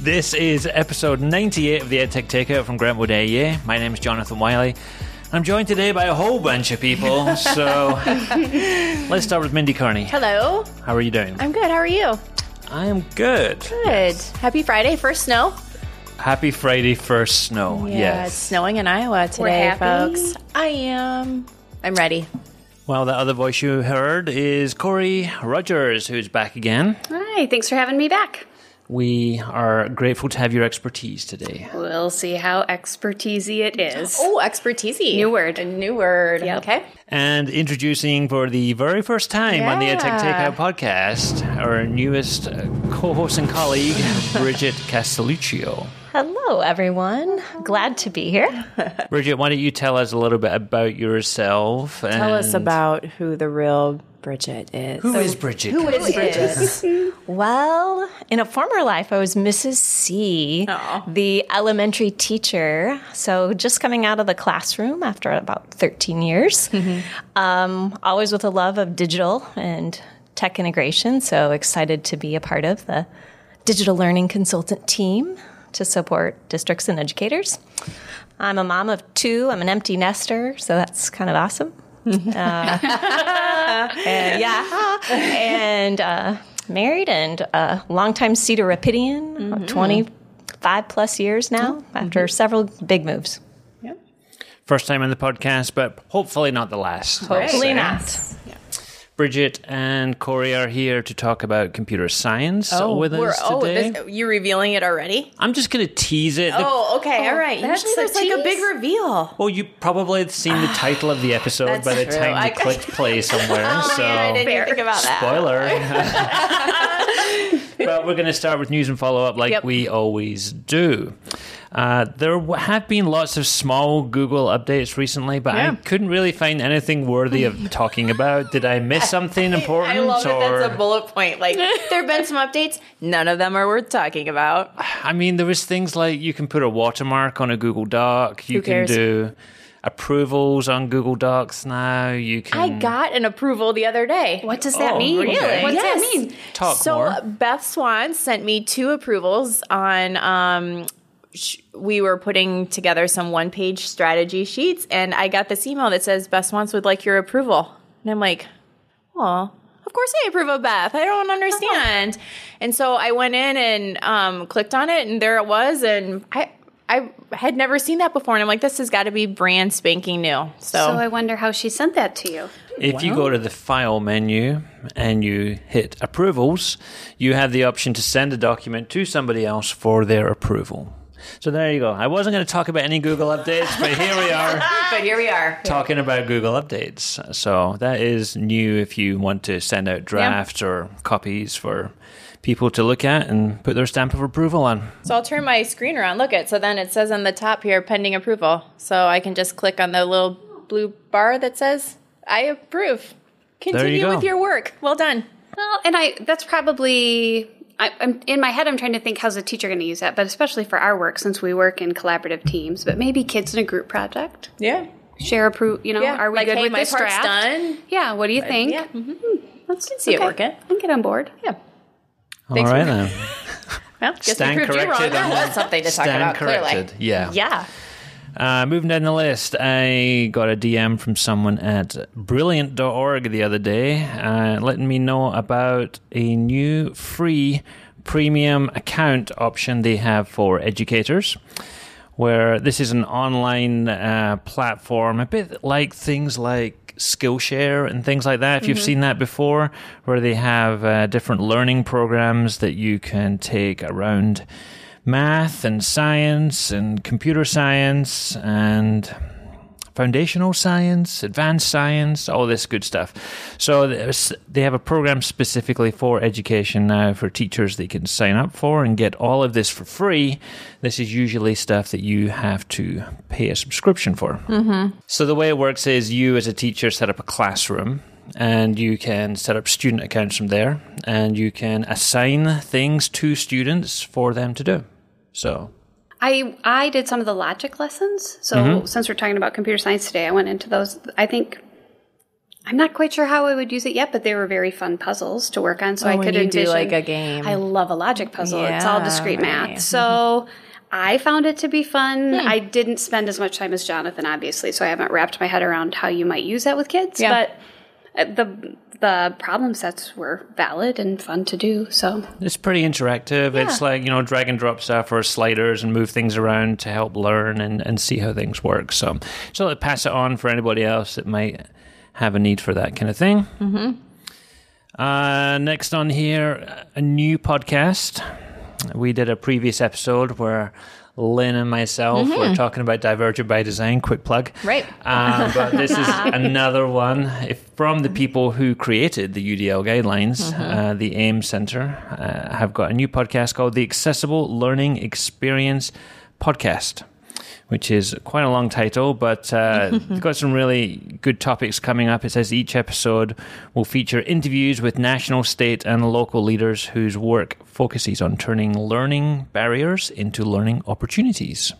This is episode 98 of the EdTech Takeout from Grant Wood AEA. My name is Jonathan Wylie. I'm joined today by a whole bunch of people. So let's start with Mindy Cairney. Hello. How are you doing? I'm good. How are you? I am good. Good. Happy Friday. First snow. Happy Friday, first snow. Yeah, it's yes. snowing in Iowa today, happy. folks. I am. I'm ready. Well, the other voice you heard is Corey Rogers, who's back again. Hi, thanks for having me back. We are grateful to have your expertise today. We'll see how expertisey it is. Oh, expertisey. New word. A new word. Yep. Okay. And introducing for the very first time on the EdTech Yeah. Takeout podcast, our newest uh, co-host and colleague, Bridget Castelluccio. Hello, everyone. Glad to be here. Bridget, why don't you tell us a little bit about yourself? Tell us about who the real Bridget is. who is Bridget? Who is Bridget? Well, in a former life, I was Mrs. C, Aw. the elementary teacher. So just coming out of the classroom after about 13 years, um, always with a love of digital and tech integration. So excited to be a part of the digital learning consultant team to support districts and educators. I'm a mom of two. I'm an empty nester, so that's kind of awesome. And, yeah, and uh, married and uh, longtime Cedar Rapidian, 25 plus years now, after several big moves. First time on the podcast, but hopefully not the last. Hopefully So, not. Bridget and Corey are here to talk about computer science oh, with We're, us oh, today. this, you revealing it already? I'm just going to tease it. Oh, okay. Oh, all right. that's Usually there's a like a big reveal. Well, you probably had seen the title of the episode by the true. time you clicked play somewhere. Oh, so man, I didn't even think about that. Spoiler. but we're going to start with news and follow up like Yep. we always do. Uh, there have been lots of small Google updates recently, but I couldn't really find anything worthy of talking about. Did I miss something important? I love or that that's a bullet point. Like, there have been some updates. None of them are worth talking about. I mean, there was things like you can put a watermark on a Google Doc. You Who cares? can do approvals on Google Docs now. You can. I got an approval the other day. What does that Oh, mean? really? What does Yes. that mean? Talk so more. Beth Swan sent me two approvals on. Um, sh- we were putting together some one-page strategy sheets, and I got this email that says Beth Swans would like your approval, and I'm like, "Oh, of course I approve of Beth. I don't understand." and so I went in and um, clicked on it, and there it was, and I. I had never seen that before, and I'm like, this has got to be brand spanking new. So, So I wonder how she sent that to you. If you go to the file menu and you hit approvals, you have the option to send a document to somebody else for their approval. So there you go. I wasn't going to talk about any Google updates, but here we are but here we are. talking about Google updates. So that is new if you want to send out drafts or copies for people to look at and put their stamp of approval on. So I'll turn my screen around. Look at so then it says on the top here pending approval. So I can just click on the little blue bar that says I approve. Continue go. with your work. Well done. Well, and I that's probably I, I'm in my head. I'm trying to think how's a teacher going to use that, but especially for our work since we work in collaborative teams. But maybe kids in a group project Yeah. share approve. You know, Yeah. are we like, good hey, with my this part's draft? done. Yeah. What do you think? Yeah. Mm-hmm. Let's see it working. I can get on board. Yeah. All Thanks right for- then. Well, guess Stand we proved you wrong. corrected There on- was something to talk Stand about, corrected. clearly. Yeah. Yeah. Uh, moving down the list, I got a DM from someone at brilliant.org the other day, uh, letting me know about a new free premium account option they have for educators. Where this is an online uh, platform, a bit like things like Skillshare and things like that. If you've seen that before, where they have uh, different learning programs that you can take around math and science and computer science and foundational science, advanced science, all this good stuff. So they have a program specifically for education now for teachers they can sign up for and get all of this for free. This is usually stuff that you have to pay a subscription for. Mm-hmm. So the way it works is you as a teacher set up a classroom and you can set up student accounts from there and you can assign things to students for them to do. So I I did some of the logic lessons. So Mm-hmm. since we're talking about computer science today, I went into those. I think I'm not quite sure how I would use it yet, but they were very fun puzzles to work on. So Oh, I could you do, envision like, a game. I love a logic puzzle. it's all discrete right. Mm-hmm. math. So I found it to be fun. I didn't spend as much time as Jonathan, obviously, so I haven't wrapped my head around how you might use that with kids. Yeah. But the the problem sets were valid and fun to do. So It's pretty interactive. It's like, you know, drag and drop stuff or sliders and move things around to help learn and, and see how things work. So, so I'll pass it on for anybody else that might have a need for that kind of thing. Mm-hmm. Uh, next on here, a new podcast. We did a previous episode where Lynn and myself were talking about Divergent by Design. Quick plug. Right. Uh, but this is another one if, from the people who created the UDL guidelines. Uh, the AEM Center uh, have got a new podcast called the Accessible Learning Experience Podcast. Which is quite a long title, but uh, they've got some really good topics coming up. It says each episode will feature interviews with national, state, and local leaders whose work focuses on turning learning barriers into learning opportunities.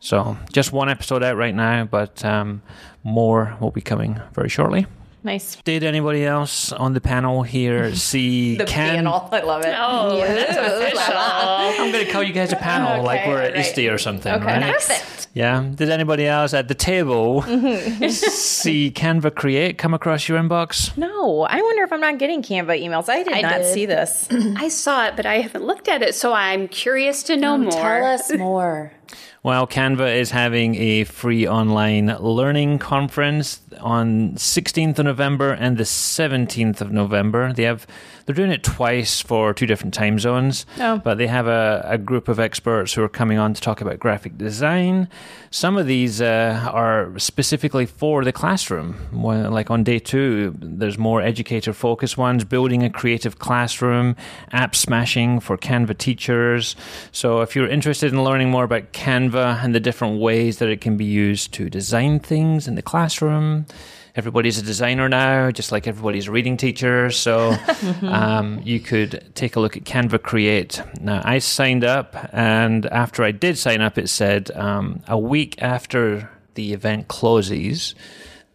So, just one episode out right now, but um, more will be coming very shortly. Nice. Did anybody else on the panel here see The can? panel. I love it. oh, I'm going to call you guys a panel, like we're at right. ISTE or something, Okay. right? Perfect. Yeah. Did anybody else at the table Mm-hmm. see Canva Create come across your inbox? No, I wonder if I'm not getting Canva emails. I did I not did. see this. I saw it, but I haven't looked at it, so I'm curious to know more. Tell us more. Well, Canva is having a free online learning conference on 16th of November and the 17th of November. They have they're doing it twice for two different time zones, Oh. but they have a, a group of experts who are coming on to talk about graphic design. Some of these uh, are specifically for the classroom. Like on day two, there's more educator focused ones, building a creative classroom, app smashing for Canva teachers. So if you're interested in learning more about Canva and the different ways that it can be used to design things in the classroom, everybody's a designer now, just like everybody's a reading teacher. So um, you could take a look at Canva Create. Now, I signed up, and after I did sign up, it said um, a week after the event closes,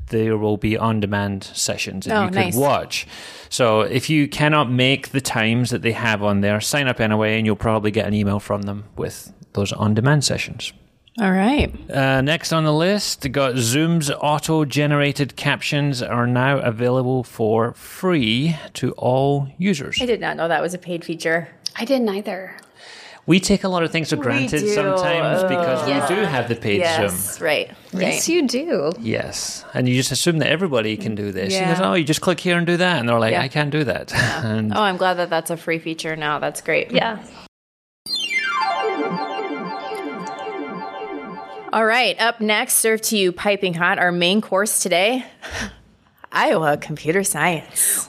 there will be on demand sessions that Oh, you could nice. watch. So if you cannot make the times that they have on there, sign up anyway, and you'll probably get an email from them with those on demand sessions. All right. Uh, next on the list, got Zoom's auto generated captions are now available for free to all users. I did not know that was a paid feature. I didn't either. We take a lot of things for granted do. sometimes because Yes. we do have the paid Yes, Zoom. right. right. Yes, you do. Yes. And you just assume that everybody can do this. Yeah. You go, oh, you just click here and do that. And they're like, Yeah. I can't do that. And Oh, I'm glad that that's a free feature now. That's great. Yeah. All right. Up next, served to you piping hot, our main course today Iowa Computer Science.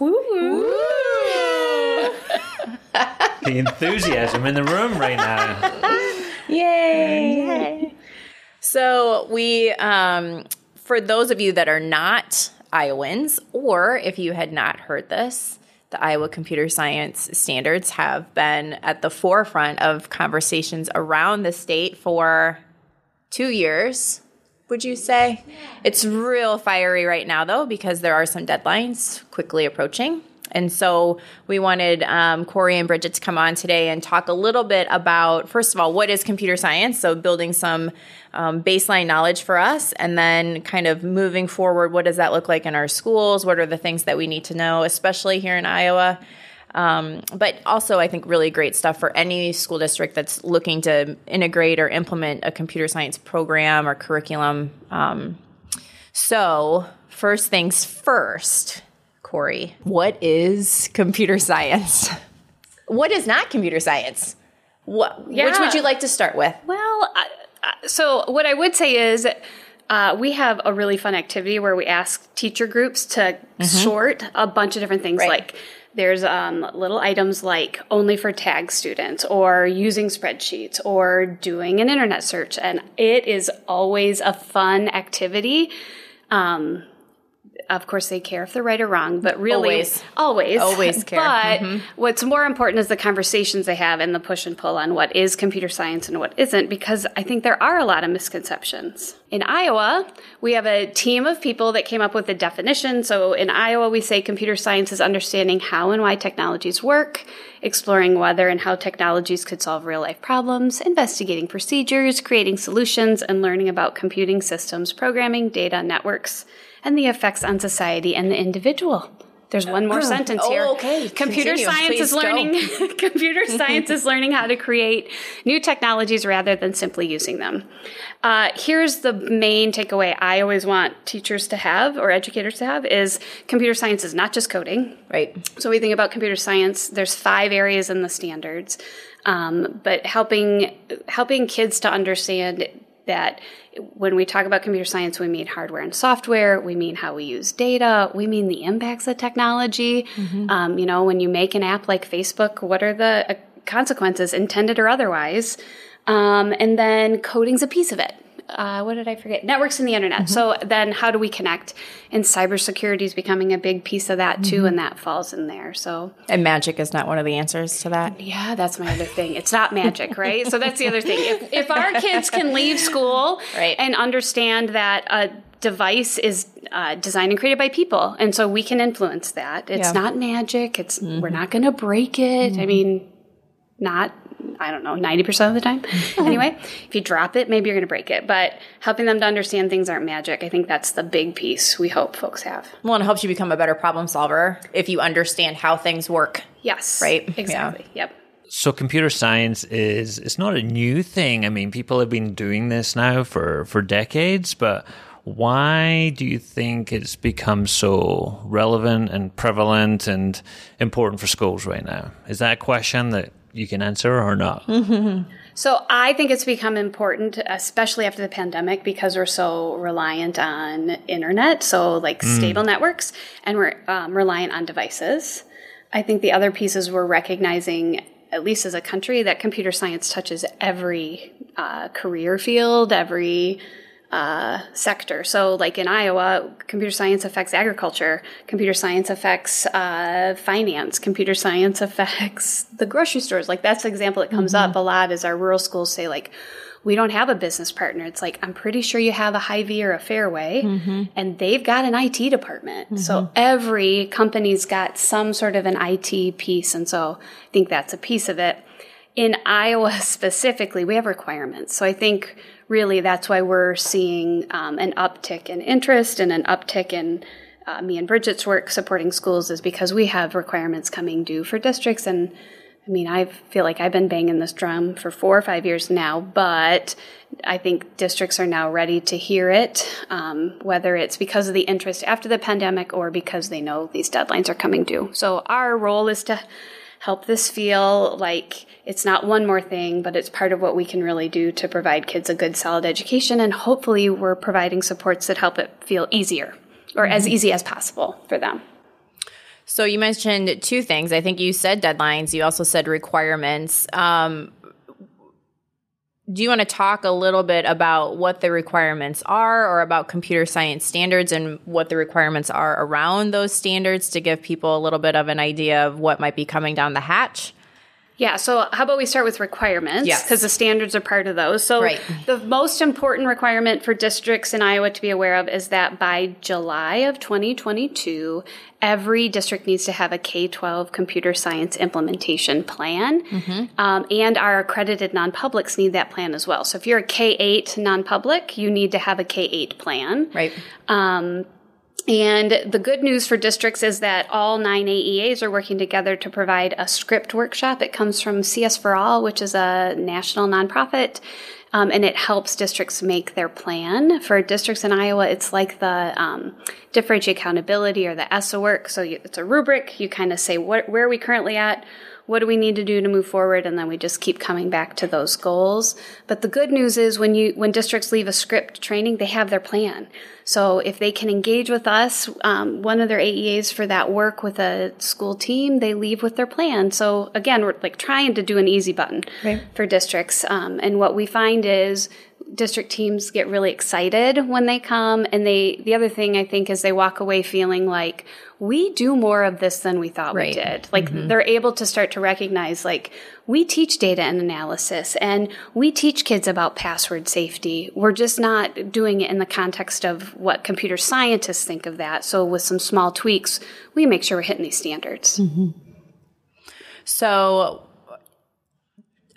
the enthusiasm in the room right now. Yay! So we, um, for those of you that are not Iowans, or if you had not heard this, the Iowa computer science standards have been at the forefront of conversations around the state for two years. Would you say? It's real fiery right now, though, because there are some deadlines quickly approaching. And so we wanted um, Corey and Bridget to come on today and talk a little bit about, first of all, what is computer science? So building some um, baseline knowledge for us, and then kind of moving forward, what does that look like in our schools? What are the things that we need to know, especially here in Iowa? Um, but also, I think really great stuff for any school district that's looking to integrate or implement a computer science program or curriculum. Um, so, first things first, Corey, what is computer science? What is not computer science? What, Which would you like to start with? Well, I, so what I would say is uh, we have a really fun activity where we ask teacher groups to sort a bunch of different things Right. like there's um, little items like only for tag students or using spreadsheets or doing an internet search and it is always a fun activity. Um, of course, they care if they're right or wrong, but really, Always. always, Always care. But mm-hmm. what's more important is the conversations they have and the push and pull on what is computer science and what isn't, because I think there are a lot of misconceptions. In Iowa, we have a team of people that came up with a definition. So in Iowa, we say computer science is understanding how and why technologies work, exploring whether and how technologies could solve real life problems, investigating procedures, creating solutions, and learning about computing systems, programming, data, networks, and the effects on society and the individual. There's one more sentence Oh, here. okay. Computer Continue. science Please is learning computer science is learning how to create new technologies rather than simply using them. Uh, here's the main takeaway I always want teachers to have or educators to have is computer science is not just coding. Right. So we think about computer science. There's five areas in the standards, um, but helping helping kids to understand that when we talk about computer science, we mean hardware and software. We mean how we use data. We mean the impacts of technology. Um, you know, when you make an app like Facebook, what are the uh, consequences, intended or otherwise? Um, and then coding's a piece of it. Uh, what did I forget? Networks and the internet. So then, how do we connect? And cybersecurity is becoming a big piece of that too, and that falls in there. So And magic is not one of the answers to that. yeah, that's my other thing. It's not magic, right? so that's the other thing. If, if our kids can leave school Right. and understand that a device is uh, designed and created by people, and so we can influence that. It's Yeah. not magic. It's we're not going to break it. I mean, not. I don't know, 90% of the time. anyway, if you drop it, maybe you're going to break it. But helping them to understand things aren't magic, I think that's the big piece we hope folks have. Well, and it helps you become a better problem solver if you understand how things work. Yes. Right. Yeah. Exactly. Yep. So computer science is it's not a new thing. I mean, people have been doing this now for for decades, but why do you think it's become so relevant and prevalent and important for schools right now? Is that a question that you can answer or not? So I think it's become important, especially after the pandemic, because we're so reliant on internet, so like stable networks, and we're um, reliant on devices. I think the other pieces we're recognizing, at least as a country, that computer science touches every uh, career field, every uh, sector. So, like in Iowa, computer science affects agriculture, computer science affects uh, finance, computer science affects the grocery stores. Like that's the example that comes up a lot. Is our rural schools say like. We don't have a business partner. It's like, I'm pretty sure you have a Hy-Vee or a Fairway, and they've got an IT department. So every company's got some sort of an IT piece. And so I think that's a piece of it in Iowa specifically, we have requirements. So I think really that's why we're seeing um, an uptick in interest and an uptick in uh, me and Bridget's work supporting schools is because we have requirements coming due for districts. And I mean, I feel like I've been banging this drum for four or five years now, but I think districts are now ready to hear it, um, whether it's because of the interest after the pandemic or because they know these deadlines are coming due. So our role is to help this feel like it's not one more thing, but it's part of what we can really do to provide kids a good, solid education. And hopefully, we're providing supports that help it feel easier or as easy as possible for them. So you mentioned two things. I think you said deadlines. You also said requirements. Um, do you want to talk a little bit about what the requirements are or about computer science standards and what the requirements are around those standards to give people a little bit of an idea of what might be coming down the hatch? Yeah, so how about we start with requirements? Yes. Because the standards are part of those. So Right. the most important requirement for districts in Iowa to be aware of is that by July of 2022, every district needs to have a K 12 computer science implementation plan. Um, and our accredited non publics need that plan as well. So if you're a K 8 non public, you need to have a K 8 plan. Right. Um, and the good news for districts is that all nine AEAs are working together to provide a script workshop. It comes from CS for All, which is a national nonprofit. Um, and it helps districts make their plan. For districts in Iowa, it's like the um, differentiate accountability or the ESSA work. So you, it's a rubric. You kind of say, what, where are we currently at? What do we need to do to move forward? And then we just keep coming back to those goals. But the good news is when you when districts leave a script training, they have their plan. So if they can engage with us, um, one of their AEAs for that work with a school team, they leave with their plan. So again, we're like trying to do an easy button Right. for districts. Um, and what we find is district teams get really excited when they come and they the other thing I think is they walk away feeling like we do more of this than we thought Right. we did. Like mm-hmm. they're able to start to recognize like we teach data and analysis and we teach kids about password safety. We're just not doing it in the context of what computer scientists think of that. So with some small tweaks, we make sure we're hitting these standards. Mm-hmm. So,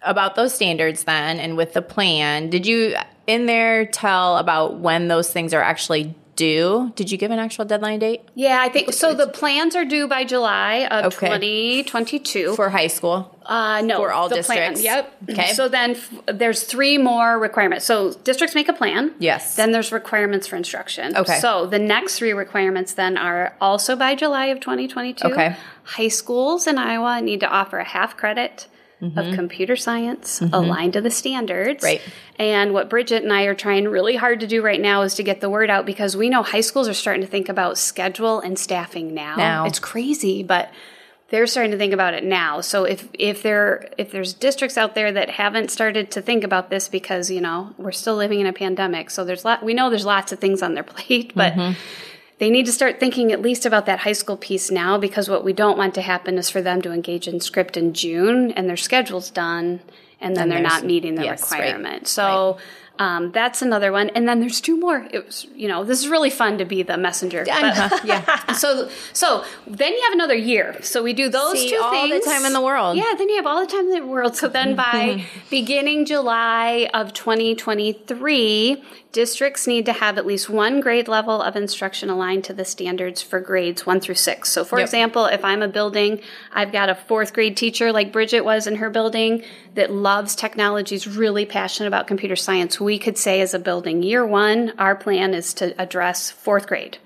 about those standards then, and with the plan, did you in there tell about when those things are actually due? Did you give an actual deadline date Yeah, I think so. The plans are due by July of Okay. 2022. for high school? Uh, no, For all the plan- districts? Yep. Okay. So then f- there's three more requirements. So districts make a plan. Yes. Then there's requirements for instruction. Okay. So the next three requirements then are also by July of 2022. Okay. High schools in Iowa need to offer a half credit of computer science aligned to the standards. Mm-hmm. Right. And what Bridget and I are trying really hard to do right now is to get the word out because we know high schools are starting to think about schedule and staffing now. Now. It's crazy, but they're starting to think about it now. So if if there if there's districts out there that haven't started to think about this because you know we're still living in a pandemic, so there's lot we know there's lots of things on their plate, but they need to start thinking at least about that high school piece now because what we don't want to happen is for them to engage in script in June and their schedule's done and then And they're not meeting the yes, right, requirement. So um, that's another one. And then there's two more. It was, you know, this is really fun to be the messenger. But- yeah. so so then you have another year. So we do those See, two all the time in the world. Yeah, then you have all the time in the world. So then by beginning July of 2023, districts need to have at least one grade level of instruction aligned to the standards for grades 1 through 6. So for Yep. example, if I'm a building, I've got a 4th grade teacher like Bridget was in her building that loves technology, is really passionate about computer science. We could say as a building, year 1, our plan is to address 4th grade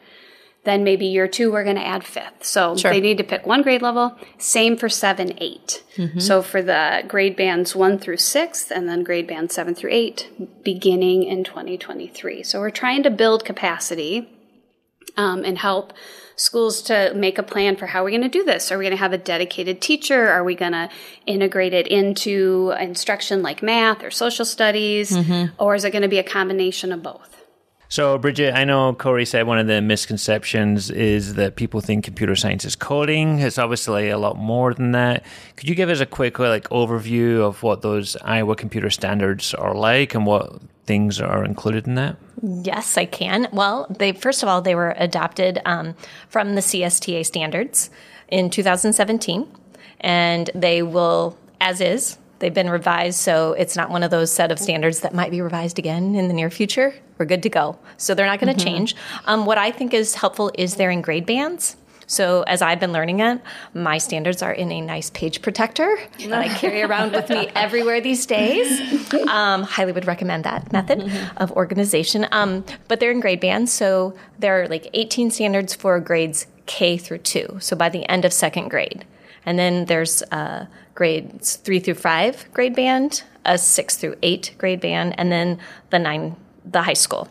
then maybe year two we're going to add fifth so Sure. they need to pick one grade level same for seven eight so for the grade bands one through six and then grade bands seven through eight beginning in 2023 so we're trying to build capacity um, and help schools to make a plan for how we're going to do this. Are we going to have a dedicated teacher? Are we going to integrate it into instruction like math or social studies? Or is it going to be a combination of both? So, Bridget, I know Corey said one of the misconceptions is that people think computer science is coding. It's obviously a lot more than that. Could you give us a quick like overview of what those Iowa computer standards are like and what things are included in that? Yes, I can. Well, they first of all they were adopted um, from the CSTA standards in 2017, and they will, as is, they've been revised. So it's not one of those set of standards that might be revised again in the near future. We're good to go. So they're not going to change. Um, what I think is helpful is they're in grade bands. So as I've been learning it, my standards are in a nice page protector that I carry around with me everywhere these days. Um, highly would recommend that method of organization. Um, but they're in grade bands, so there are like 18 standards for grades K through two. So by the end of second grade, and then there's uh, grades three through five grade band, a six through eight grade band, and then the nine, the high school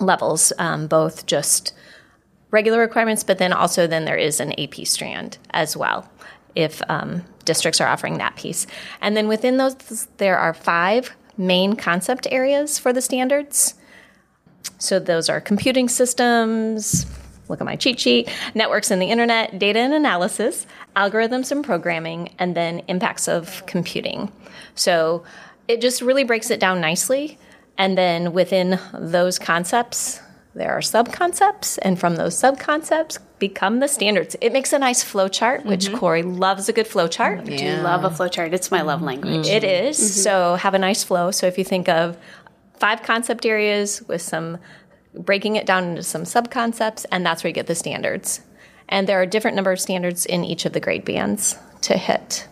levels, um, both just regular requirements, but then also then there is an AP strand as well if um, districts are offering that piece. And then within those, there are five main concept areas for the standards. So those are computing systems, look at my cheat sheet, networks and the internet, data and analysis, algorithms and programming, and then impacts of computing. So it just really breaks it down nicely. And then within those concepts, there are sub concepts, and from those sub concepts become the standards. It makes a nice flow chart, which mm-hmm. Corey loves a good flow chart. I do love a flowchart. It's my love mm-hmm. language. It is. Mm-hmm. So have a nice flow. So if you think of five concept areas with some breaking it down into some sub concepts, and that's where you get the standards. And there are a different number of standards in each of the grade bands to hit.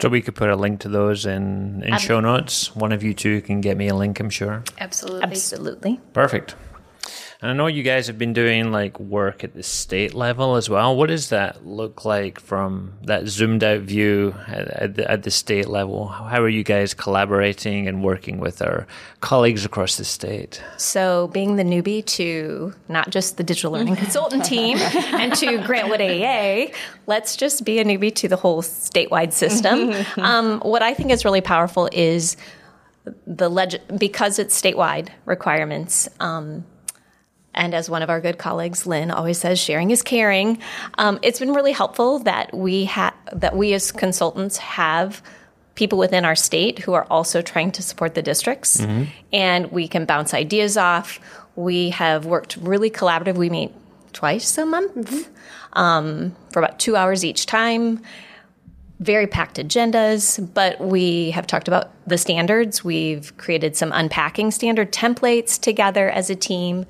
So we could put a link to those in, in show notes. One of you two can get me a link, I'm sure. Absolutely. Absolutely. Perfect. And I know you guys have been doing like work at the state level as well. What does that look like from that zoomed out view at, at, the, at the state level? How are you guys collaborating and working with our colleagues across the state? So, being the newbie to not just the digital learning consultant team and to Grant Wood AA, let's just be a newbie to the whole statewide system. Um, what I think is really powerful is the leg- because it's statewide requirements. Um, and as one of our good colleagues, Lynn, always says, sharing is caring. Um, it's been really helpful that we ha- that we as consultants have people within our state who are also trying to support the districts, and we can bounce ideas off. We have worked really collaborative. We meet twice a month um, for about two hours each time. Very packed agendas, but we have talked about the standards. We've created some unpacking standard templates together as a team.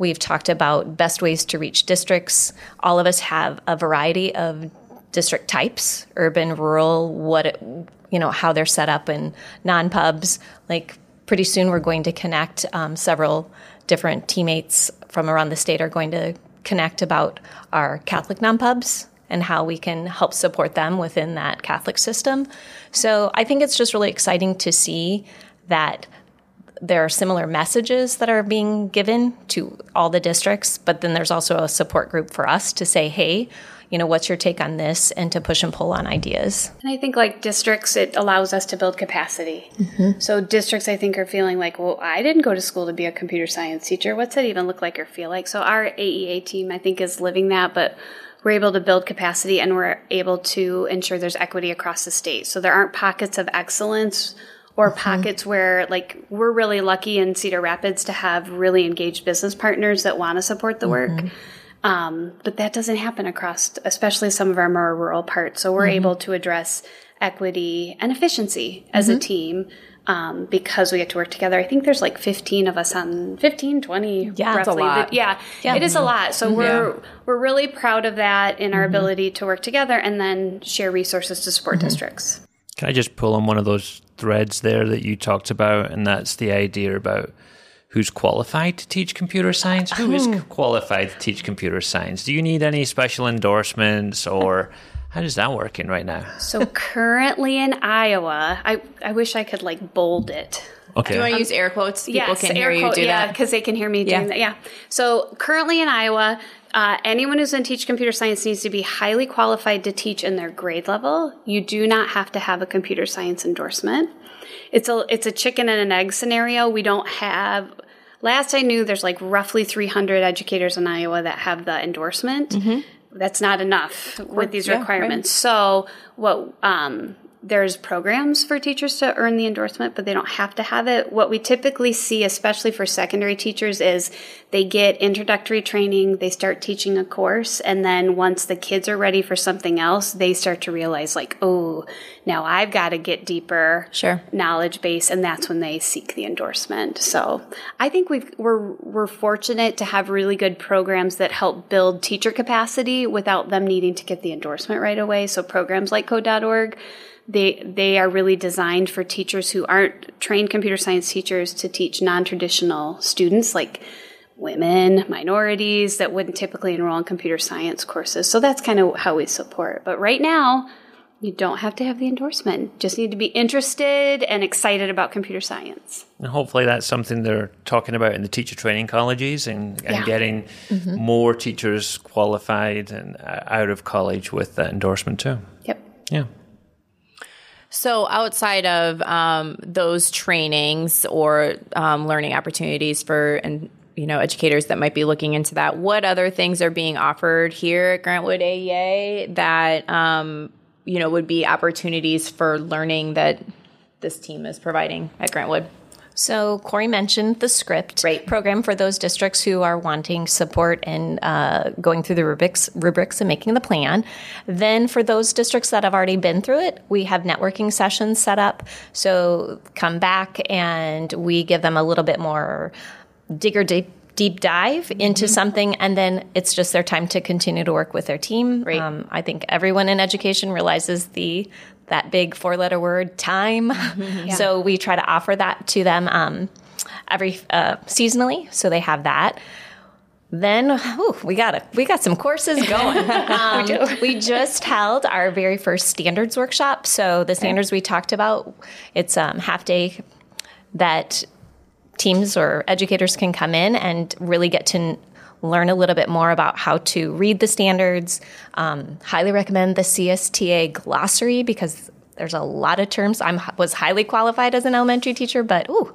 We've talked about best ways to reach districts. All of us have a variety of district types urban, rural, what, it, you know, how they're set up, and non pubs. Like, pretty soon we're going to connect um, several different teammates from around the state are going to connect about our Catholic non pubs and how we can help support them within that Catholic system. So I think it's just really exciting to see that there are similar messages that are being given to all the districts, but then there's also a support group for us to say, hey, you know, what's your take on this and to push and pull on ideas. And I think like districts, it allows us to build capacity. Mm-hmm. So districts, I think, are feeling like, well, I didn't go to school to be a computer science teacher. What's that even look like or feel like? So our AEA team, I think, is living that, but we're able to build capacity and we're able to ensure there's equity across the state. So there aren't pockets of excellence or mm-hmm. pockets where like we're really lucky in Cedar Rapids to have really engaged business partners that want to support the work. Mm-hmm. Um, but that doesn't happen across, especially some of our more rural parts. So we're mm-hmm. able to address equity and efficiency as a team um, because we get to work together. I think there's like 15 of us on 15, 20. Yeah, roughly. lot. Yeah, Yeah. it is a lot. So we're we're really proud of that in our ability to work together and then share resources to support districts. Can I just pull on one of those threads there that you talked about? And that's the idea about who's qualified to teach computer science. Who is oh. qualified to teach computer science? Do you need any special endorsements or how does that work in right now? So currently in Iowa, I I wish I could like bold it. Okay. Do you want to use air quotes? People Yes, can air hear you do yeah, that. because they can hear me doing Yeah. that. Yeah. So currently in Iowa, uh, anyone who's going to teach computer science needs to be highly qualified to teach in their grade level. You do not have to have a computer science endorsement. It's a it's a chicken and an egg scenario. We don't have. Last I knew, there's like roughly 300 educators in Iowa that have the endorsement. That's not enough with these yeah, right. requirements. So what um, there's programs for teachers to earn the endorsement, but they don't have to have it. What we typically see, especially for secondary teachers, is they get introductory training, they start teaching a course, and then once the kids are ready for something else, they start to realize like, oh, now I've got to get deeper Sure. knowledge base, and that's when they seek the endorsement. So I think we've, we're we're fortunate to have really good programs that help build teacher capacity without them needing to get the endorsement right away. So programs like Code.org, they they are really designed for teachers who aren't trained computer science teachers to teach non-traditional students like women, minorities that wouldn't typically enroll in computer science courses. So that's kind of how we support. But right now, you don't have to have the endorsement. Just need to be interested and excited about computer science. And hopefully that's something they're talking about in the teacher training colleges and, and Yeah. getting more teachers qualified and uh, out of college with that endorsement too. Yep. Yeah. So, outside of um, those trainings or um, learning opportunities for and you know educators that might be looking into that, what other things are being offered here at Grant Wood AEA that um, you know would be opportunities for learning that this team is providing at Grant Wood? So Corey mentioned the script Right. program for those districts who are wanting support and uh, going through the rubrics, rubrics and making the plan. Then for those districts that have already been through it, we have networking sessions set up. So come back and we give them a little bit more digger deep deep dive into something and then it's just their time to continue to work with their team Right. um, i think everyone in education realizes the that big four letter word time. So we try to offer that to them um, every uh, seasonally so they have that. Then ooh, we got a, we got some courses going. Um, we, just held our very first standards workshop. So the standards we talked about, it's um, half day that teams or educators can come in and really get to learn a little bit more about how to read the standards. Um, highly recommend the CSTA glossary because There's a lot of terms. I was highly qualified as an elementary teacher, but ooh,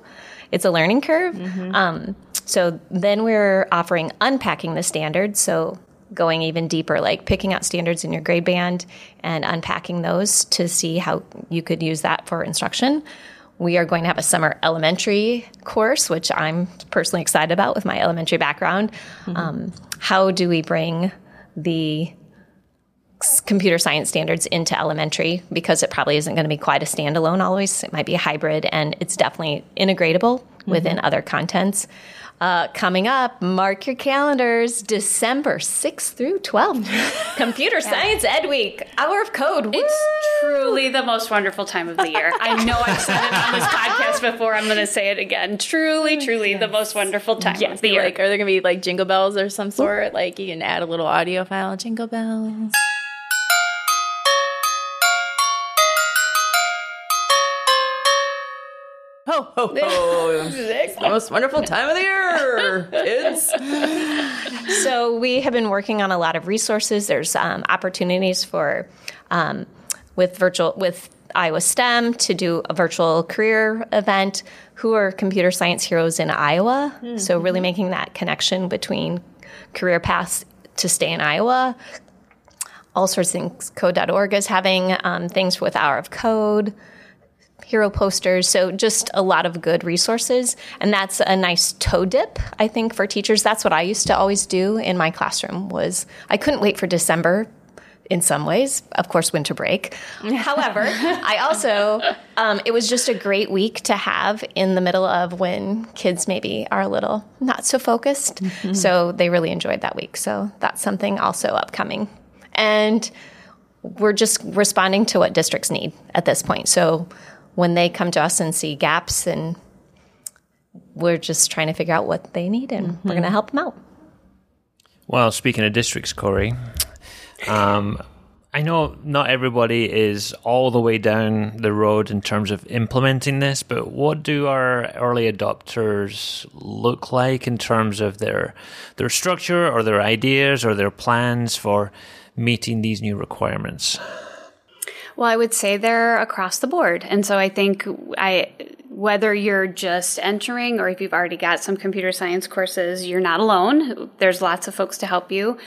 it's a learning curve. Um, so then we're offering unpacking the standards. So going even deeper, like picking out standards in your grade band and unpacking those to see how you could use that for instruction. We are going to have a summer elementary course, which I'm personally excited about with my elementary background. Um, how do we bring the computer science standards into elementary because it probably isn't going to be quite a standalone always. It might be a hybrid and it's definitely integratable within other contents. Uh, coming up, mark your calendars December 6th through 12th. Computer Science Ed Week, Hour of Code. Woo! It's truly the most wonderful time of the year. I know I've said it on this podcast before. I'm going to say it again. Truly, truly the most wonderful time of the year. Like, are there gonna be like jingle bells or some sort? Like, you can add a little audio file, jingle bells. Ho ho ho! It's the most wonderful time of the year, kids. So we have been working on a lot of resources. There's um, opportunities for um, with virtual with Iowa STEM to do a virtual career event. Who are computer science heroes in Iowa? So really making that connection between career paths to stay in Iowa. All sorts of things. Code.org is having um, things with Hour of Code hero posters. So just a lot of good resources. And that's a nice toe dip, I think, for teachers. That's what I used to always do in my classroom was I couldn't wait for December in some ways, of course, winter break. However, I also, um, it was just a great week to have in the middle of when kids maybe are a little not so focused. So they really enjoyed that week. So that's something also upcoming. And we're just responding to what districts need at this point. So when they come to us and see gaps and we're just trying to figure out what they need and we're going to help them out. Well, speaking of districts, Corey, um, I know not everybody is all the way down the road in terms of implementing this, but what do our early adopters look like in terms of their their structure or their ideas or their plans for meeting these new requirements? Well, I would say they're across the board. And so I think I whether you're just entering or if you've already got some computer science courses, you're not alone. There's lots of folks to help you.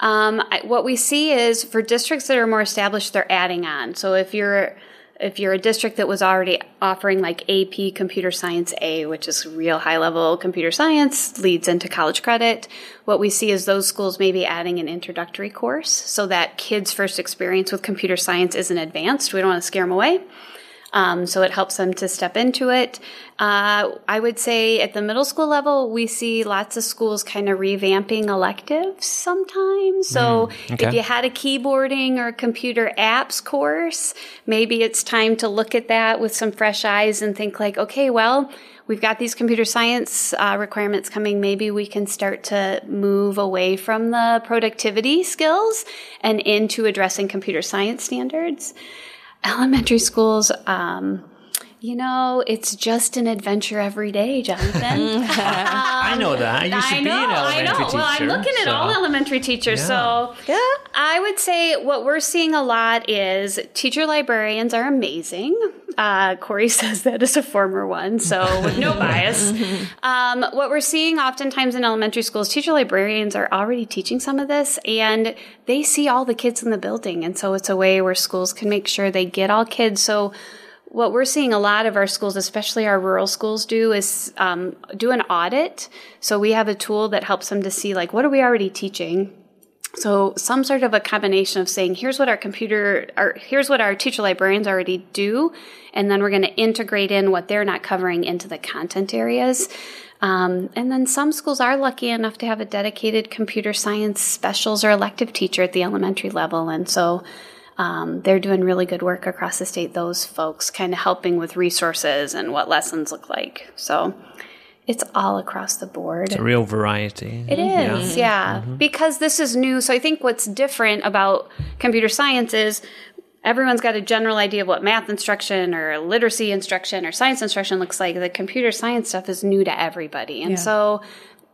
Um, I, what we see is for districts that are more established, they're adding on. So if you're if you're a district that was already offering like AP Computer Science A, which is real high level computer science, leads into college credit, what we see is those schools maybe adding an introductory course so that kids' first experience with computer science isn't advanced. We don't want to scare them away. Um, so it helps them to step into it. Uh, I would say at the middle school level, we see lots of schools kind of revamping electives sometimes. So okay. if you had a keyboarding or computer apps course, maybe it's time to look at that with some fresh eyes and think like, okay, well, we've got these computer science uh, requirements coming. Maybe we can start to move away from the productivity skills and into addressing computer science standards elementary schools um, you know it's just an adventure every day jonathan I know that. I used to I be know, an I know. teacher. Well, I'm looking at so- all elementary teachers. So Yeah. I would say what we're seeing a lot is teacher librarians are amazing. Uh, Corey says that as a former one, so with no bias. Um, what we're seeing oftentimes in elementary schools, teacher librarians are already teaching some of this, and they see all the kids in the building, and so it's a way where schools can make sure they get all kids. So what we're seeing a lot of our schools, especially our rural schools, do is um, do an audit. So we have a tool that helps them to see like what are we already teaching. So some sort of a combination of saying here's what our computer, or here's what our teacher librarians already do, and then we're going to integrate in what they're not covering into the content areas. Um, and then some schools are lucky enough to have a dedicated computer science specials or elective teacher at the elementary level, and so um, they're doing really good work across the state. Those folks kind of helping with resources and what lessons look like. So it's all across the board. It's a real variety. It is, yeah. Because this is new. So I think what's different about computer science is everyone's got a general idea of what math instruction or literacy instruction or science instruction looks like. The computer science stuff is new to everybody. And so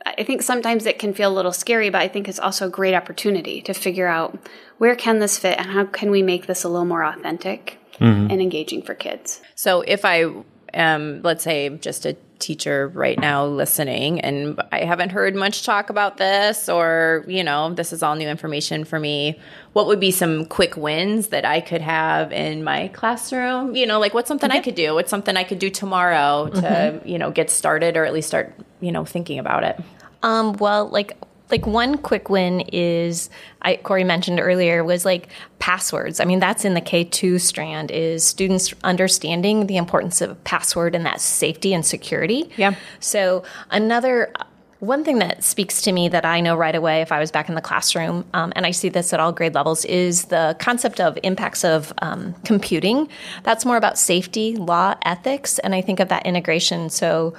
I think sometimes it can feel a little scary, but I think it's also a great opportunity to figure out where can this fit and how can we make this a little more authentic mm-hmm. and engaging for kids. So if I am, let's say, just a teacher right now listening and I haven't heard much talk about this or, you know, this is all new information for me, what would be some quick wins that I could have in my classroom? You know, like what's something I could do? What's something I could do tomorrow to, you know, get started or at least start, you know, thinking about it? Um, well, like like one quick win is I, Corey mentioned earlier was like passwords. I mean, that's in the K two strand is students understanding the importance of password and that safety and security. Yeah. So another. One thing that speaks to me that I know right away if I was back in the classroom, um, and I see this at all grade levels, is the concept of impacts of um, computing. That's more about safety, law, ethics, and I think of that integration. So,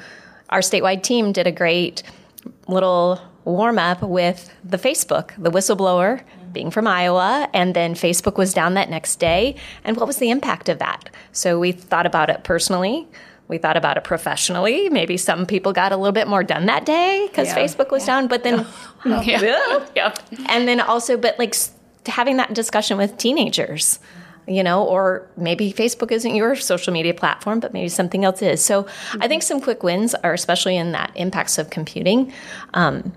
our statewide team did a great little warm up with the Facebook, the whistleblower being from Iowa, and then Facebook was down that next day. And what was the impact of that? So we thought about it personally. We thought about it professionally. Maybe some people got a little bit more done that day because Yeah. Facebook was down. But then, Yeah. yep. and then also, but like having that discussion with teenagers, you know, or maybe Facebook isn't your social media platform, but maybe something else is. So I think some quick wins are especially in that impacts of computing. Um,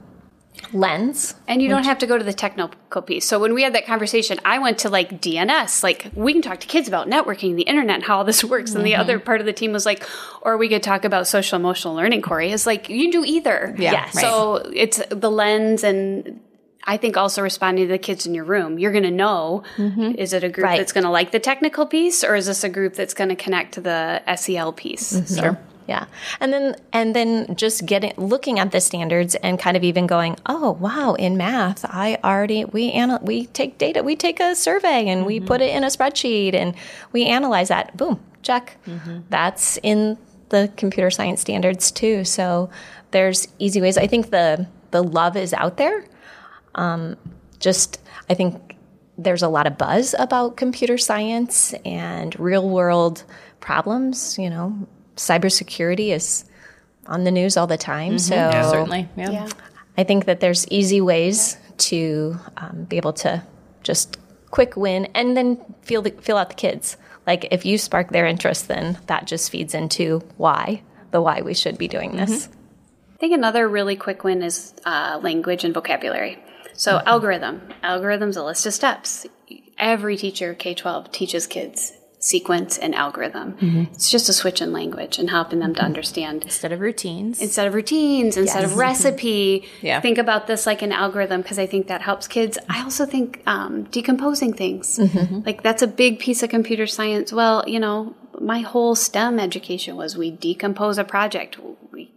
lens. And you don't have to go to the technical piece. So when we had that conversation, I went to like DNS. Like we can talk to kids about networking, the internet, and how all this works. And the mm-hmm. other part of the team was like, or we could talk about social emotional learning. Corey is like, you can do either. Yeah, Yes. right. So it's the lens and. I think also responding to the kids in your room, you're going to know mm-hmm. is it a group Right. that's going to like the technical piece or is this a group that's going to connect to the SEL piece? Mm-hmm. So Yeah. And then and then just getting looking at the standards and kind of even going, "Oh, wow, in math, I already we anal- we take data, we take a survey and we put it in a spreadsheet and we analyze that. Boom, check. That's in the computer science standards too. So there's easy ways. I think the the love is out there. Um, just I think there's a lot of buzz about computer science and real world problems. You know, cybersecurity is on the news all the time. So Certainly. Yeah. yeah. I think that there's easy ways to um, be able to just quick win and then feel the, feel out the kids. Like if you spark their interest, then that just feeds into why the why we should be doing this. I think another really quick win is uh, language and vocabulary. So algorithm, algorithm's a list of steps. Every teacher K twelve teaches kids sequence and algorithm. Mm-hmm. It's just a switch in language and helping them to mm-hmm. understand Instead of routines. instead of routines, instead of recipe. Yeah. Think about this like an algorithm because I think that helps kids. I also think um, decomposing things. Mm-hmm. Like that's a big piece of computer science. Well, you know, my whole STEM education was we decompose a project.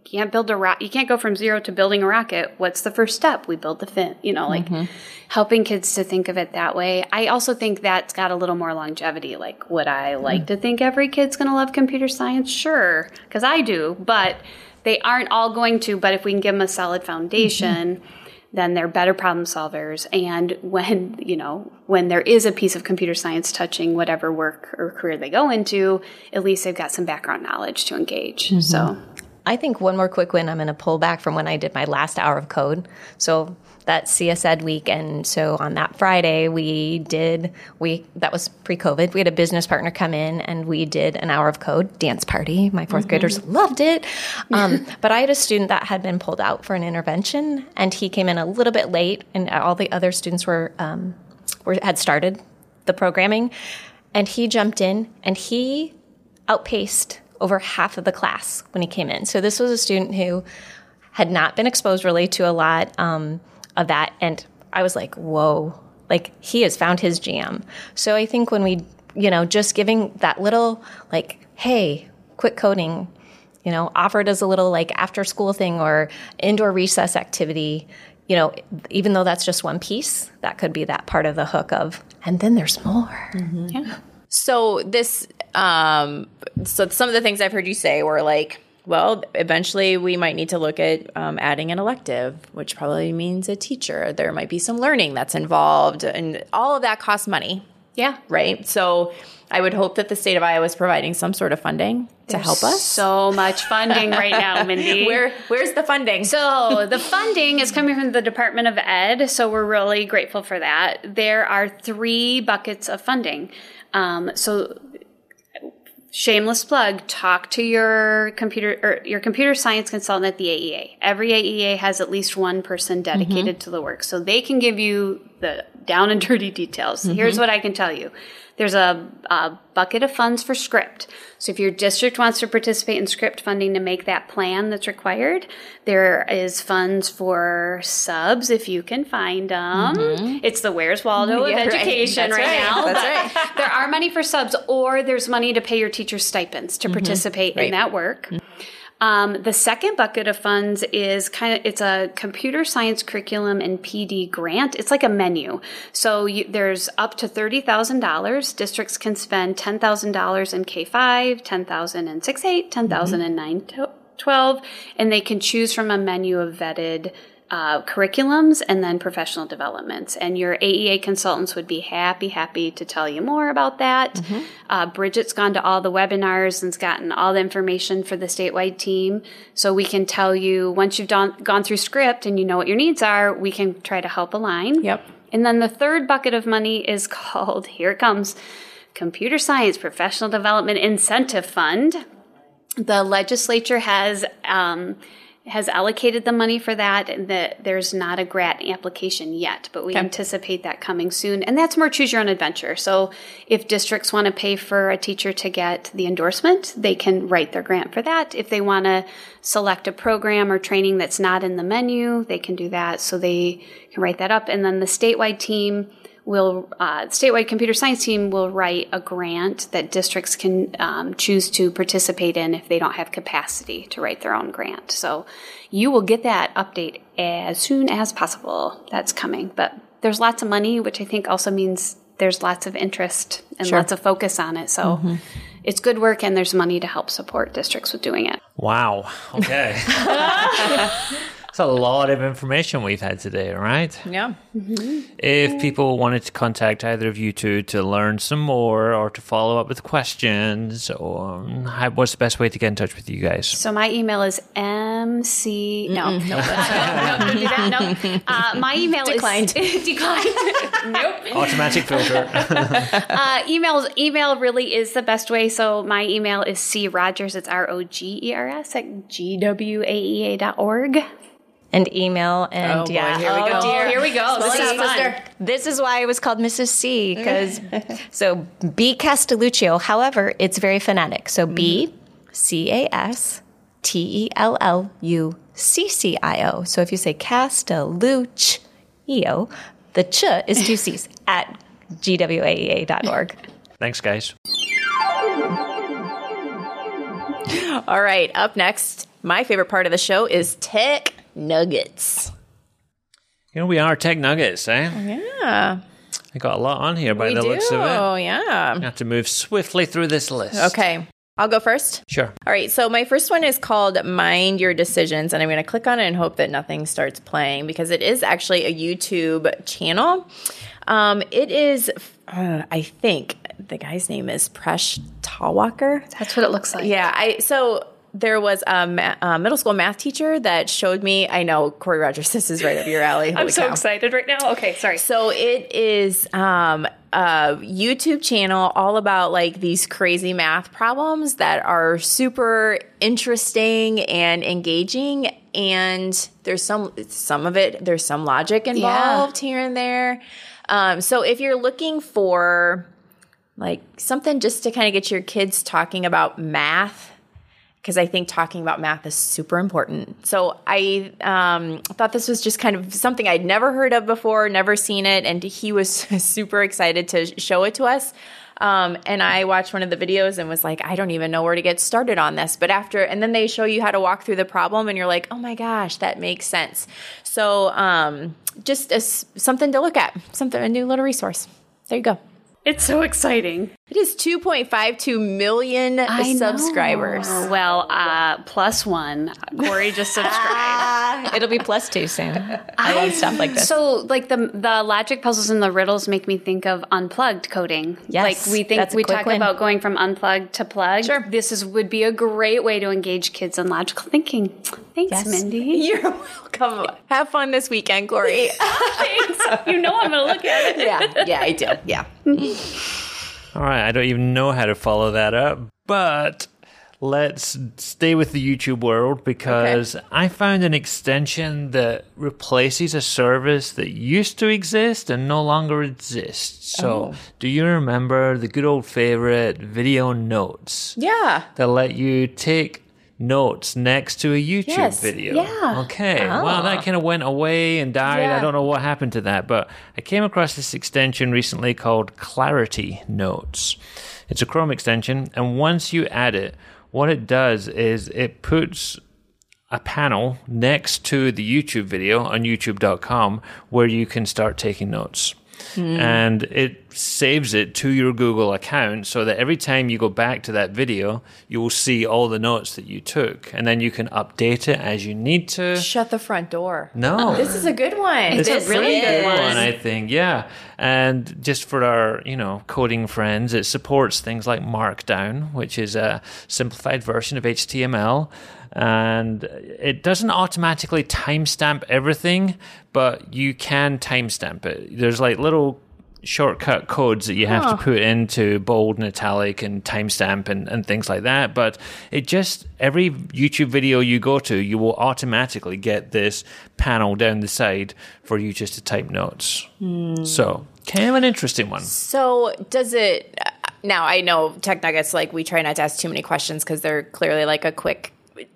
Can't build a rocket. You can't go from zero to building a rocket. What's the first step? We build the fin. You know, like mm-hmm. helping kids to think of it that way. I also think that's got a little more longevity. Like, would I hmm. like to think every kid's going to love computer science? Sure, because I do, but they aren't all going to. But if we can give them a solid foundation, mm-hmm. then they're better problem solvers. And when, you know, when there is a piece of computer science touching whatever work or career they go into, at least they've got some background knowledge to engage. So, mm-hmm. I think one more quick win. I'm going to pull back from when I did my last hour of code. So that CS Ed week, and so on that Friday we did we that was pre-COVID. We had a business partner come in, and we did an hour of code dance party. My 4th graders loved it. Um, but I had a student that had been pulled out for an intervention, and he came in a little bit late, and all the other students were um, were had started the programming, and he jumped in and he outpaced over half of the class when he came in. So this was a student who had not been exposed really to a lot um, of that, and I was like, "Whoa!" Like he has found his jam. So I think when we, you know, just giving that little like, "Hey, quit coding," you know, offered as a little like after school thing or indoor recess activity. You know, even though that's just one piece, that could be that part of the hook of, and then there's more. yeah. So this, um, so some of the things I've heard you say were like, well, eventually we might need to look at um, adding an elective, which probably means a teacher. There might be some learning that's involved, and all of that costs money. Yeah. right? So I would hope that the state of Iowa is providing some sort of funding to help us. So much funding right now, Mindy. Where where's the funding? So the funding is coming from the Department of Ed, so we're really grateful for that. There are three buckets of funding. Um, so shameless plug talk to your computer or your computer science consultant at the aea every aea has at least one person mm-hmm. dedicated to the work. So they can give you the down and dirty details. Mm-hmm. Here's what i can tell you there's a, a bucket of funds for script. So if your district wants to participate in script funding to make that plan that's required there is funds for subs if you can find them. Mm-hmm. It's the where's waldo Yeah, of right. education right, right. now. That's but there are money for subs or there's money to pay your teachers stipends to mm-hmm. participate Right. in that work mm-hmm. Um, the second bucket of funds is kind of it's a computer science curriculum and PD grant. It's like a menu. So you, there's up to thirty thousand dollars. Districts can spend ten thousand dollars in K five, ten thousand in six eight, ten thousand in nine to- twelve, and they can choose from a menu of vetted. Uh, curriculums and then professional developments. And your AEA consultants would be happy, happy to tell you more about that. Uh, Bridget's gone to all the webinars and's gotten all the information for the statewide team. So we can tell you once you've done, gone through script and you know what your needs are, we can try to help align. Yep. And then the third bucket of money is called, here it comes, Computer Science Professional Development Incentive Fund. The legislature has um, has allocated the money for that, and that there's not a grant application yet, but we anticipate that coming soon. And that's more choose your own adventure. So if districts want to pay for a teacher to get the endorsement, they can write their grant for that. If they want to select a program or training that's not in the menu, they can do that. So they can write that up, and then the statewide team will uh, statewide computer science team will write a grant that districts can um, choose to participate in if they don't have capacity to write their own grant. So you will get that update as soon as possible. That's coming. But there's lots of money which i think also means there's lots of interest and lots of focus on it. So it's good work and there's money to help support districts with doing it. Wow. Okay. That's a lot of information we've had today, right? yeah. If people wanted to contact either of you two to learn some more or to follow up with questions, or how, what's the best way to get in touch with you guys? So my email is mc. No, no, no, don't do that. No, uh, my email Declined. is declined. nope. Automatic filter. Uh, email email really is the best way. So my email is c rogers. It's r o g e r s at g w a e a dot org. And email and Oh, boy, yeah. here we oh, go. dear. Here we go. This Sister, is fun. This is why it was called Mrs. C because so B Castelluccio. However, it's very phonetic. So B mm-hmm. C A S T E L L U C C I O. So if you say Castelluccio, the ch is two C's at gwaea.org. Thanks, guys. All right. Up next, my favorite part of the show is tech nuggets. Here we are, Tech Nuggets, eh? Yeah. I got a lot on here by We the do. looks of it. I Yeah. have to move swiftly through this list. Okay. I'll go first. Sure. All right, so my first one is called Mind Your Decisions, and I'm going to click on it and hope that nothing starts playing because it is actually a YouTube channel. Um, it is, uh, I think the guy's name is Presh Talwalkar. That's what it looks like. Yeah, I so there was a, ma- a middle school math teacher that showed me. I know Corey Rogers, this is right up your alley. I'm so cow. excited right now. Okay, sorry. So it is um, a YouTube channel all about like these crazy math problems that are super interesting and engaging. And there's some some of it. There's some logic involved here and there. Um, so if you're looking for like something just to kind of get your kids talking about math because I think talking about math is super important. So I um, thought this was just kind of something I'd never heard of before, never seen it, and he was super excited to show it to us. Um, and I watched one of the videos and was like, I don't even know where to get started on this. But after, and then they show you how to walk through the problem, and you're like, oh my gosh, that makes sense. So um, just as something to look at, something a new little resource. There you go. It's so exciting. It is 2.52 million I know. subscribers. Well, uh, plus one. Corey just subscribed. It'll be plus two soon. I love stuff like this. So, like the the logic puzzles and the riddles make me think of unplugged coding. Yes, like we think that's a we quick talk win. about going from unplugged to plugged. Sure. This is would be a great way to engage kids in logical thinking. Thanks, Yes. Mindy. You're welcome. Have fun this weekend, Corey. Thanks. You know I'm going to look at it. yeah, yeah, I do. Yeah. All right, I don't even know how to follow that up, but let's stay with the YouTube world because I found an extension that replaces a service that used to exist and no longer exists. So, oh. do you remember the good old favorite video notes Yeah. that let you take notes next to a YouTube Yes, video? yeah. Okay. Well, that ah. kind of went away and died. I don't know what happened to that, but I came across this extension recently called Clarity Notes. It's a Chrome extension, and once you add it, what it does is it puts a panel next to the YouTube video on youtube.com where you can start taking notes. Mm. And it saves it to your Google account so that every time you go back to that video, you will see all the notes that you took. And then you can update it as you need to. Shut the front door. No. Uh, this is a good one. It's a really good one. I think, yeah. And just for our, you know, coding friends, it supports things like Markdown, which is a simplified version of HTML. And it doesn't automatically timestamp everything, but you can timestamp it. There's like little shortcut codes that you have to put into bold and italic and timestamp and, and things like that. But it just, every YouTube video you go to, you will automatically get this panel down the side for you just to type notes. Hmm. So, kind of an interesting one. So does it uh, now? I know Tech Nuggets like we try not to ask too many questions because they're clearly like a quick.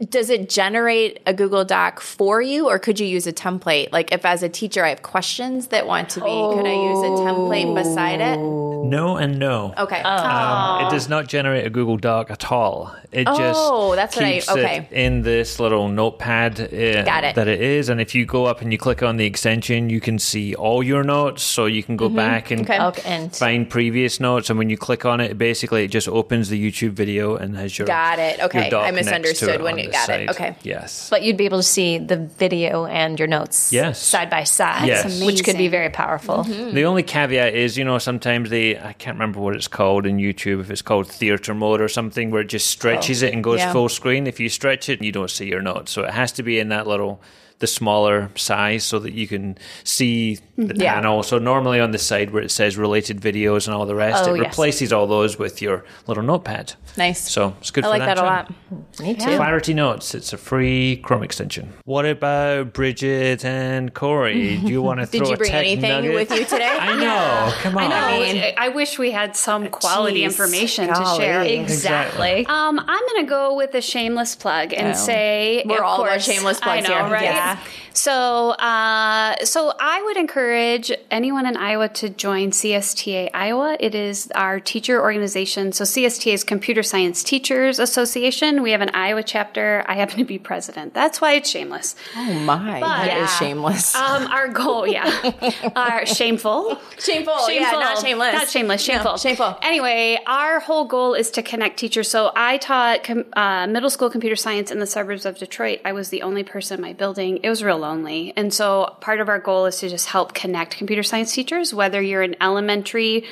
Does it generate a Google Doc for you, or could you use a template? Like, if as a teacher I have questions that want to be, could I use a template beside it? No and no. Okay. Um, it does not generate a Google Doc at all. It Oh, just that's what I- keeps okay. it in this little notepad uh, Got it. that it is. And if you go up and you click on the extension, you can see all your notes. So you can go back and Mm-hmm. Okay. Okay, find previous notes. And when you click on it, basically it just opens the YouTube video and has your Got it. your Okay. doc I next to misunderstood it when you the got it. Okay. Yes. but you'd be able to see the video and your notes Yes. side by side, Yes. which could be very powerful. Mm-hmm. The only caveat is, you know, sometimes they, I can't remember what it's called in YouTube, if it's called theater mode or something, where it just stretches oh, it and goes yeah. full screen. If you stretch it, you don't see your notes. So it has to be in that little, the smaller size so that you can see the Yeah. panel. So normally on the side where it says related videos and all the rest, Oh, it yes. replaces all those with your little notepad. Nice. So it's good I for like that, a lot. Me too. Clarity Notes. It's a free Chrome extension. What about Bridget and Corey? Do you want to throw Did you a bring tech anything nugget? with you today? I know. Come on. I mean, I wish we had some quality Jeez, information to share. Exactly. Um, I'm going to go with a shameless plug and Oh. say We're of all about course, shameless plugs I know, here. right? Yeah. So, uh, so I would encourage anyone in Iowa to join CSTA Iowa. It is our teacher organization. So CSTA is Computer Science Teachers Association. We have an Iowa chapter. I happen to be president. That's why it's shameless. Oh my, that is Yeah. shameless. Um, our goal, yeah, our shameful. shameful. Yeah, not shameless. Not shameless, No, shameful. shameful. Anyway, our whole goal is to connect teachers. So I taught com- uh, middle school computer science in the suburbs of Detroit. I was the only person in my building. It was real lonely. And so part of our goal is to just help connect computer science teachers, whether you're an elementary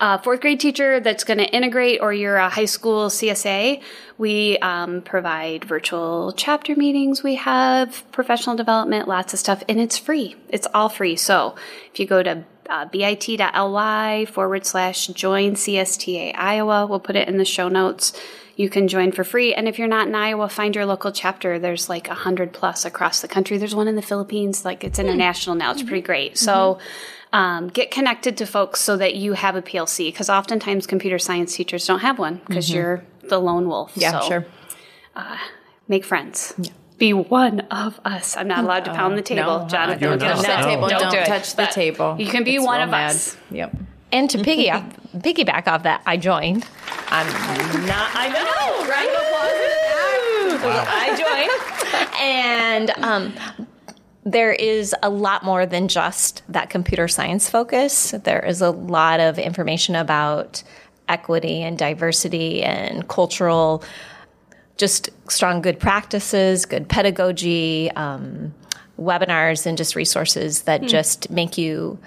uh, fourth grade teacher that's going to integrate or you're a high school CSA. We um, provide virtual chapter meetings. We have professional development, lots of stuff, and it's free. It's all free. So if you go to uh, bit.ly forward slash join CSTA Iowa. We'll put it in the show notes. You can join for free. And if you're not in Iowa, find your local chapter. There's like a hundred plus across the country. There's one in the Philippines. Like it's international now. It's mm-hmm. pretty great. Mm-hmm. So um, get connected to folks so that you have a PLC because oftentimes computer science teachers don't have one because mm-hmm. you're the lone wolf. yeah, So sure. Uh, make friends. Be one of us. I'm not allowed to uh, pound the table, no, Jonathan. You're Don't not. touch Touch that the table. Don't Don't, do it. touch the table. You can be It's one of mad. us. Yep. And to piggyback, piggyback off that, I joined. I'm not. I know, right? I joined, and um, there is a lot more than just that computer science focus. There is a lot of information about equity and diversity and cultural, just strong good practices, good pedagogy, um, webinars, and just resources that just make you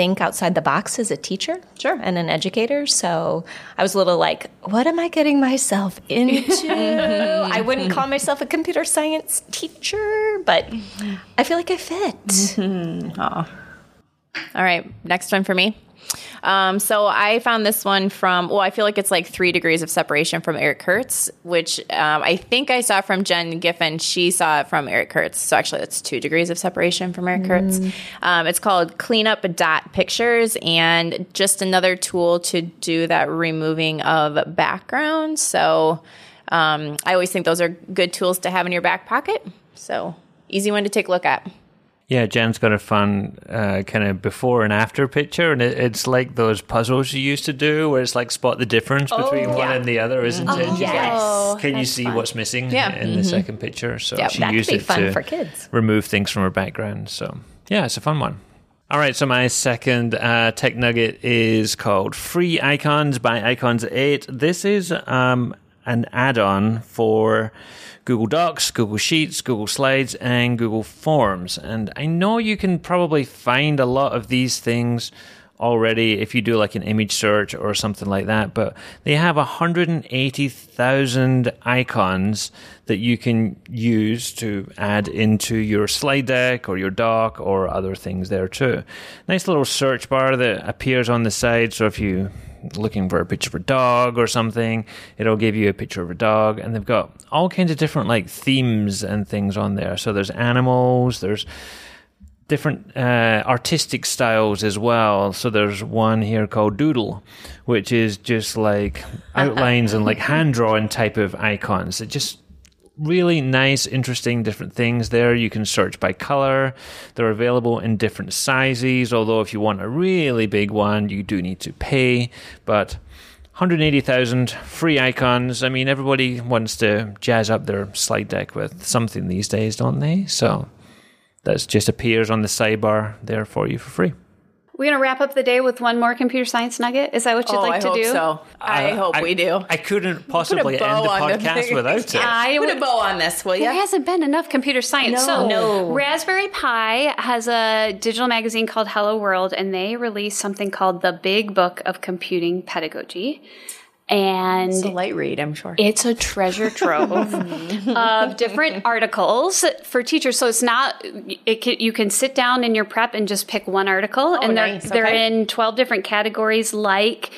think outside the box as a teacher Sure. and an educator. So I was a little like, what am I getting myself into? Mm-hmm. I wouldn't call myself a computer science teacher, but mm-hmm. I feel like I fit. Mm-hmm. All right, next one for me. Um, so I found this one from, well, I feel like it's like three degrees of separation from Eric Curts, which um, I think I saw from Jen Giffen. She saw it from Eric Curts. So actually, that's two degrees of separation from Eric Curts. Um, it's called Cleanup Dot Pictures and just another tool to do that removing of background. So um, I always think those are good tools to have in your back pocket. So easy one to take a look at. Yeah, Jen's got a fun uh, kind of before and after picture, and it, it's like those puzzles you used to do, where it's like spot the difference between one yeah. and the other, isn't it? She's yes. like, can you see what's missing Yeah. in the second picture? So Yeah, she that could used it fun to for kids. remove things from her background. So yeah, it's a fun one. All right, so my second uh, tech nugget is called Free Icons by Icons8. This is um, an add on for Google Docs, Google Sheets, Google Slides, and Google Forms. And I know you can probably find a lot of these things already if you do like an image search or something like that, but they have 180,000 icons that you can use to add into your slide deck or your doc or other things there too. Nice little search bar that appears on the side. So if you looking for a picture of a dog or something, it'll give you a picture of a dog. And they've got all kinds of different like themes and things on there. So there's animals, there's different uh, artistic styles as well. So there's one here called Doodle, which is just like outlines and like hand drawing type of icons. It just really nice, interesting, different things there. You can search by color. They're available in different sizes. Although if you want a really big one, you do need to pay. But 180,000 free icons. I mean, everybody wants to jazz up their slide deck with something these days, don't they? So that just appears on the sidebar there for you for free. We're going to wrap up the day with one more computer science nugget. Is that what you'd oh, like I to hope do? so. I, uh, hope I- we do. I couldn't possibly end the on the podcast without it. I Put would a bow on this, will you? There you? hasn't been enough computer science. So, No. Raspberry Pi has a digital magazine called Hello World, and they released something called the Big Book of Computing Pedagogy. And It's a light read, I'm sure. it's a treasure trove of different articles for teachers. So it's not it can, you can sit down in your prep and just pick one article, and they're nice. they're in twelve different categories like.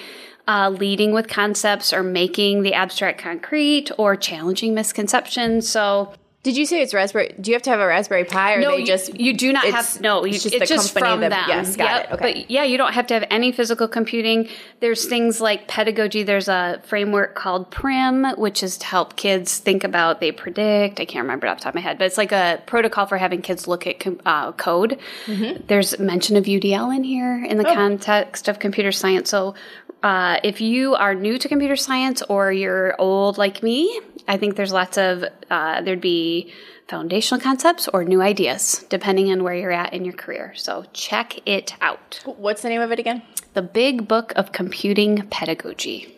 Uh, leading with concepts or making the abstract concrete or challenging misconceptions. So Did you say it's Raspberry? Do you have to have a Raspberry Pi, or no, they you, just you do not have no. You, It's it's just just, the company from that, them. Yes, got Yep, it. Okay. But yeah, you don't have to have any physical computing. There's things like pedagogy. There's a framework called PRIMM, which is to help kids think about. They predict. I can't remember it off the top of my head, but it's like a protocol for having kids look at com- uh, code. Mm-hmm. There's mention of UDL in here in the Oh. context of computer science. So. Uh, if you are new to computer science or you're old like me, I think there's lots of uh, there'd be foundational concepts or new ideas depending on where you're at in your career. So check it out. What's the name of it again? The Big Book of Computing Pedagogy.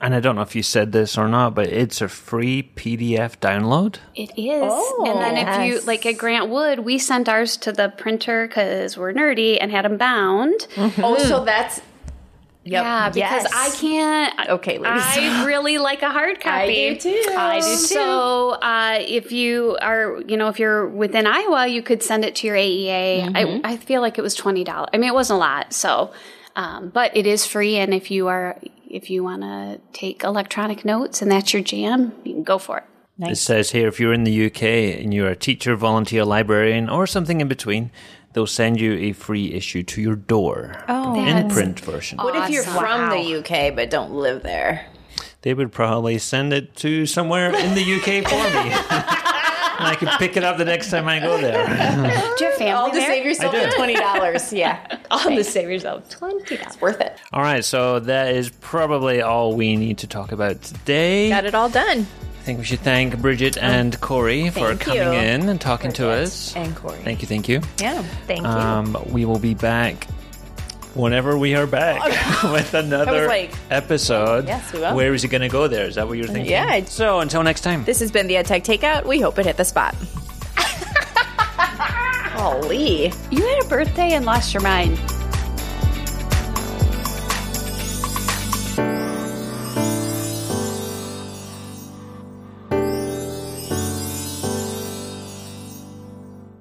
And I don't know if you said this or not, but it's a free PDF download. It is. and then if you, like at Grant Wood, we sent ours to the printer because we're nerdy and had them bound. Oh, so that's yep. Yeah, because Yes. I can't. Okay, ladies. I really like a hard copy. I do too. I do too. So, uh, if you are, you know, if you're within Iowa, you could send it to your AEA. I, I feel like it was twenty dollars. I mean, it wasn't a lot. So, um, but it is free, and if you are, if you want to take electronic notes and that's your jam, you can go for it. It says here if you're in the UK and you're a teacher, volunteer, librarian, or something in between, they'll send you a free issue to your door. Oh, in print version. What if you're Awesome. from the UK but don't live there? They would probably send it to somewhere in the UK for me. and I could pick it up the next time I go there. Do you have family All to there? save yourself I do. twenty dollars. Yeah, All the save yourself twenty dollars. worth it. all right, so that is probably all we need to talk about today. Got it all done. I think we should thank Bridget and Corey for thank coming you. in and talking to Bridget us. and Corey. Thank you, thank you. Yeah. Thank you. Um, we will be back whenever we are back with another like, episode. yes, we will. Where is it going to go there? Is that what you're thinking? Yeah. So until next time. This has been the EdTech Takeout. We hope it hit the spot. Holy. You had a birthday and lost your mind.